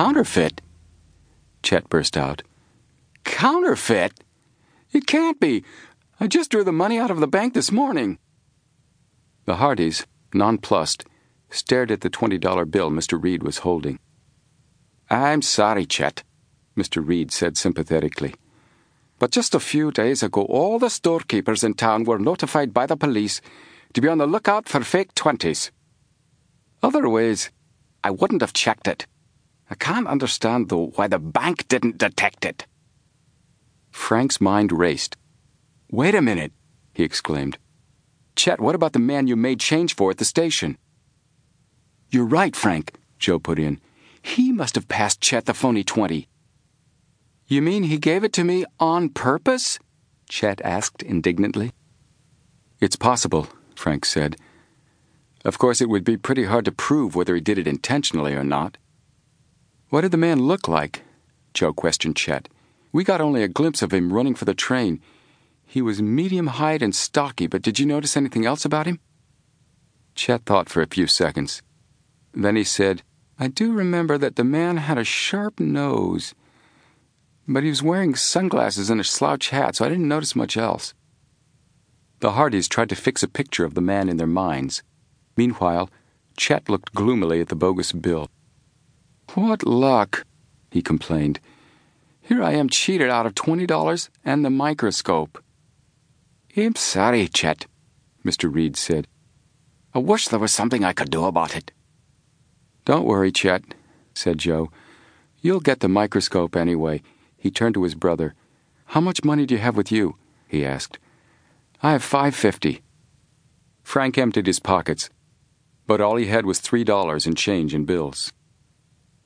Counterfeit? Chet burst out. Counterfeit? It can't be. I just drew the money out of the bank this morning. The Hardys, nonplussed, stared at the $20 bill Mr. Reed was holding. I'm sorry, Chet, Mr. Reed said sympathetically. But just a few days ago, all the storekeepers in town were notified by the police to be on the lookout for fake 20s. Otherwise, I wouldn't have checked it. I can't understand, though, why the bank didn't detect it. Frank's mind raced. Wait a minute, he exclaimed. Chet, what about the man you made change for at the station? You're right, Frank, Joe put in. He must have passed Chet the phony 20. You mean he gave it to me on purpose? Chet asked indignantly. It's possible, Frank said. Of course, it would be pretty hard to prove whether he did it intentionally or not. What did the man look like? Joe questioned Chet. We got only a glimpse of him running for the train. He was medium height and stocky, but did you notice anything else about him? Chet thought for a few seconds. Then he said, I do remember that the man had a sharp nose, but he was wearing sunglasses and a slouch hat, so I didn't notice much else. The Hardys tried to fix a picture of the man in their minds. Meanwhile, Chet looked gloomily at the bogus bill. What luck, he complained. Here I am cheated out of $20 and the microscope. I'm sorry, Chet, Mr. Reed said. I wish there was something I could do about it. Don't worry, Chet, said Joe. You'll get the microscope anyway. He turned to his brother. How much money do you have with you? he asked. I have five fifty. Frank emptied his pockets, but all he had was three dollars in change in bills.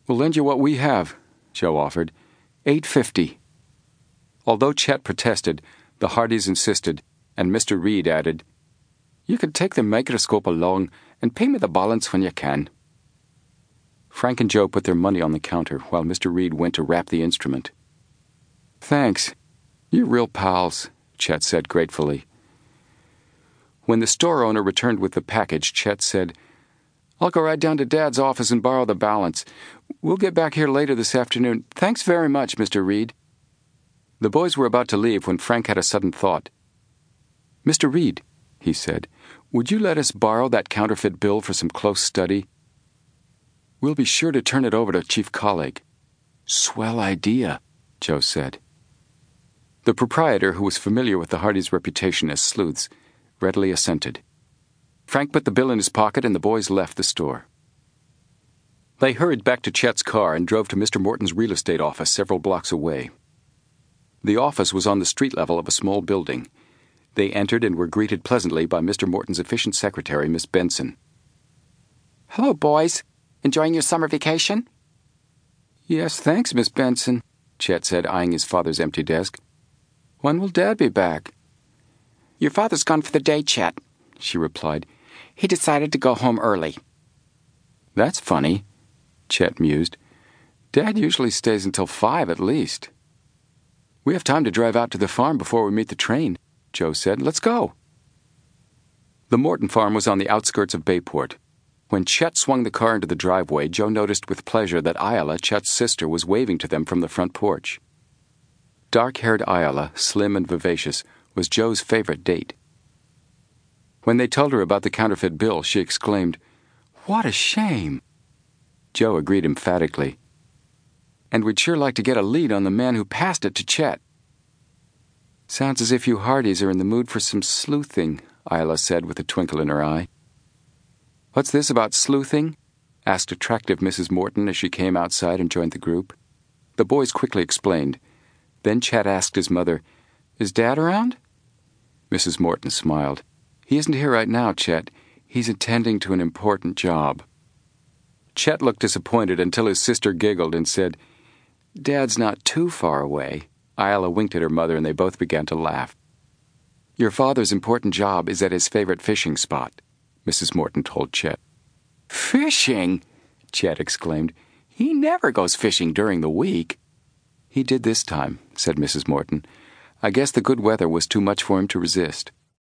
We'll lend you what we have, Joe offered. Eight fifty. Although Chet protested, the Hardys insisted, and Mr. Reed added, You can take the microscope along and pay me the balance when you can. Frank and Joe put their money on the counter while Mr. Reed went to wrap the instrument. Thanks. You're real pals, Chet said gratefully. When the store owner returned with the package, Chet said, I'll go right down to Dad's office and borrow the balance. We'll get back here later this afternoon. Thanks very much, Mr. Reed. The boys were about to leave when Frank had a sudden thought. Mr. Reed, he said, would you let us borrow that counterfeit bill for some close study? We'll be sure to turn it over to Chief Collig. Swell idea, Joe said. The proprietor, who was familiar with the Hardys' reputation as sleuths, readily assented. Frank put the bill in his pocket and the boys left the store. They hurried back to Chet's car and drove to Mr. Morton's real estate office several blocks away. The office was on the street level of a small building. They entered and were greeted pleasantly by Mr. Morton's efficient secretary, Miss Benson. Hello, boys. Enjoying your summer vacation? Yes, thanks, Miss Benson, Chet said, eyeing his father's empty desk. When will Dad be back? Your father's gone for the day, Chet, she replied. He decided to go home early. That's funny, Chet mused. Dad usually stays until five at least. We have time to drive out to the farm before we meet the train, Joe said. Let's go. The Morton farm was on the outskirts of Bayport. When Chet swung the car into the driveway, Joe noticed with pleasure that Iola, Chet's sister, was waving to them from the front porch. Dark haired Iola, slim and vivacious, was Joe's favorite date. When they told her about the counterfeit bill, she exclaimed, What a shame! Joe agreed emphatically. And we'd sure like to get a lead on the man who passed it to Chet. Sounds as if you Hardys are in the mood for some sleuthing, Iola said with a twinkle in her eye. What's this about sleuthing? asked attractive Mrs. Morton as she came outside and joined the group. The boys quickly explained. Then Chet asked his mother, Is Dad around? Mrs. Morton smiled. He isn't here right now, Chet. He's attending to an important job. Chet looked disappointed until his sister giggled and said, Dad's not too far away. Iola winked at her mother and they both began to laugh. Your father's important job is at his favorite fishing spot, Mrs. Morton told Chet. Fishing? Chet exclaimed. He never goes fishing during the week. He did this time, said Mrs. Morton. I guess the good weather was too much for him to resist.